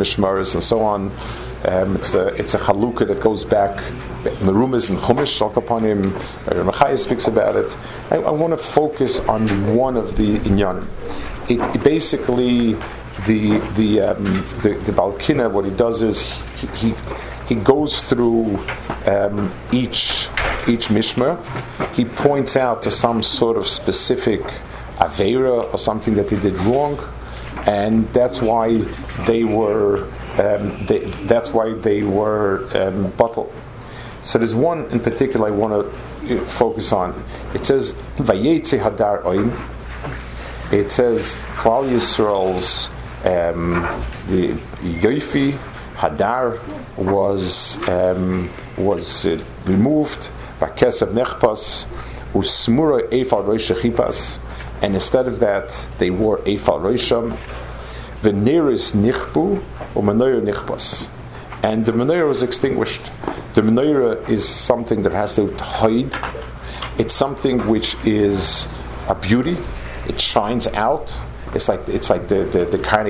mishmaris and so on. Um, it's a it's a chalukah that goes back. Merumas and Chumash talk upon him. Rechaya speaks about it. I, I want to focus on one of the inyanim. It, it basically the the um, the, the Balkina. What he does is he he, he goes through um, each each mishmar. He points out to some sort of specific avera or something that he did wrong and that's why they were um, they, that's why they were um, bottled. So there's one in particular I want to uh, focus on. It says Vayetze Hadar Oim. It says Klal Yisrael's um, the Yoifi Hadar was um, was uh, removed by Kesef Nechpas Usmura Eifal Rosh and instead of that, they wore Eifal Rosham, Veneris Nichbu, or Menorah Nichbas. And the menorah was extinguished. The menorah is something that has to hide. It's something which is a beauty. It shines out. It's like it's like the the, the kind.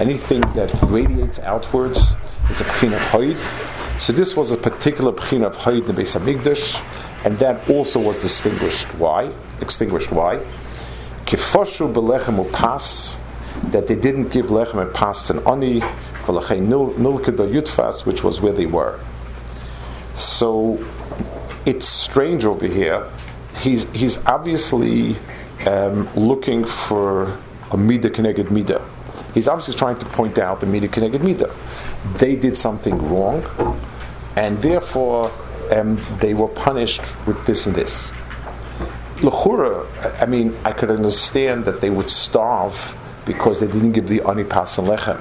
Anything that radiates outwards is a pchin of hide. So this was a particular pchin of hide in the Beis Hamikdash, and that also was distinguished. Why? Extinguished. Why? Kifoshu belechem upas, that they didn't give lechem and pas and nilkeda yutfas, which was where they were. So it's strange over here. He's he's obviously um, looking for a mida kineged mida. He's obviously trying to point out the mida kineged mida. They did something wrong, and therefore um, they were punished with this and this. L'chura, I mean, I could understand that they would starve because they didn't give the anipas and lechem.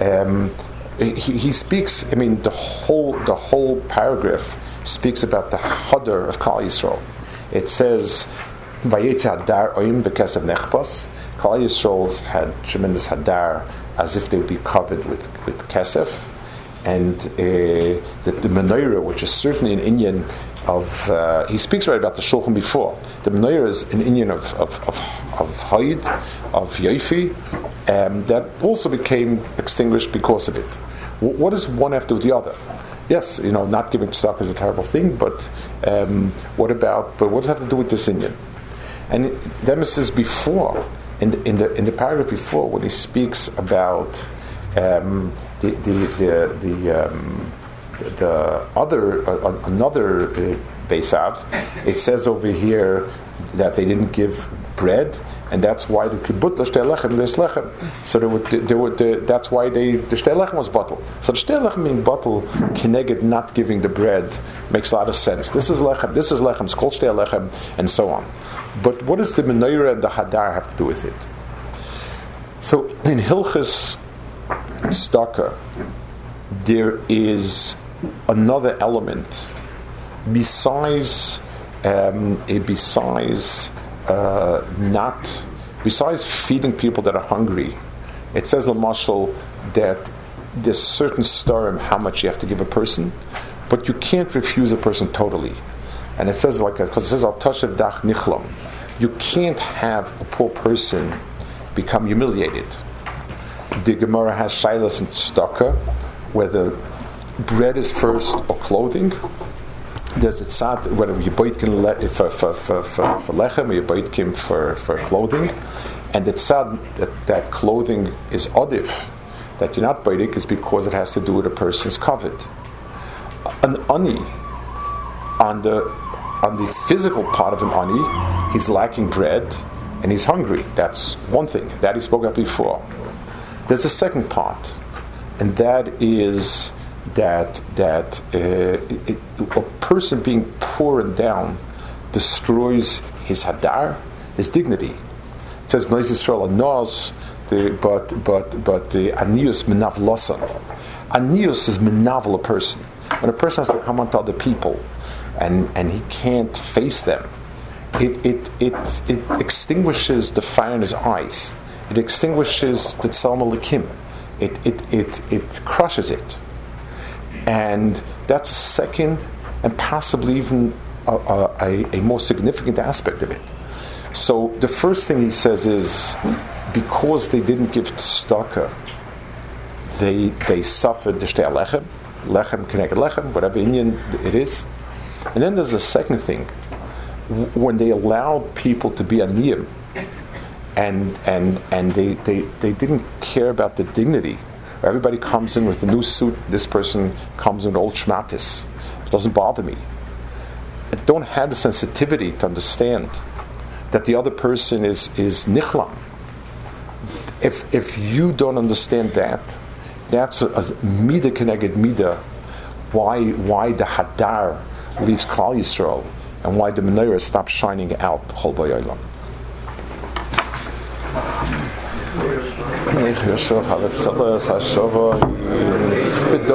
Um, he, he, speaks. I mean, the whole the whole paragraph speaks about the hadar of Klal Yisrael. It says, "Vayetz hadar because of nechpas." Klal Yisrael had tremendous hadar, as if they would be covered with with kesef, and uh, the, the menorah, which is certainly an inyan of uh, he speaks right about the shulchan before. The menorah is an inyan of of of, of Haid, of Yoifi, um, that also became extinguished because of it. W- what does one have to do with the other? Yes, you know, not giving stock is a terrible thing, but um, what about? But what does it have to do with this inyan? And it says before in the, in the in the paragraph before when he speaks about um, the the the, the um, the other uh, another uh, Besav, it says over here that they didn't give bread, and that's why the kibbut lechem there's lechem. So there would, there would, the, that's why they the lechem was bottle. So the lechem being bottle kineged not giving the bread makes a lot of sense. This is lechem. This is lechem. It's called lechem, and so on. But what does the menorah and the hadar have to do with it? So in Hilchas Staka, there is another element besides um, besides uh, not besides feeding people that are hungry. It says the marshal that there's certain storum how much you have to give a person, but you can't refuse a person totally. And it says like because it says al tashav dach nichlam, you can't have a poor person become humiliated. The Gemara has shilas and Stocker, where whether bread is first or clothing. There's a tzad, whether you can le- for, for, for, for, for lechem or you him for, for clothing. And the tzad that, that clothing is odif, that you're not biting, is because it has to do with a person's covet. An ani, on the, on the physical part of an ani, he's lacking bread and he's hungry. That's one thing. That he spoke about before. There's a second part, and that is that that uh, it, a person being poor and down destroys his hadar, his dignity. It says Moses Yisrael knows, but but but the anius menavlosan. Anius is menavel a person. When a person has to come onto other people, and and he can't face them, it it it, it extinguishes the fire in his eyes. It extinguishes the tzelem Elokim. It, it, it, it crushes it. And that's a second and possibly even a, a, a more significant aspect of it. So the first thing he says is because they didn't give tzedakah, they they suffered the shtei lechem, lechem kineged lechem, whatever inyan it is. And then there's a second thing, when they allowed people to be aniyim, and and and they, they, they didn't care about the dignity. Everybody comes in with a new suit. This person comes in old schmatis. It doesn't bother me. I don't have the sensitivity to understand that the other person is is nichlam. If if you don't understand that, that's a, a mida kineged mida. Why why the hadar leaves Klal Yisrael and why the menorah stops shining out Chol Ich höre schon, aber ich sage, es ist schon, ich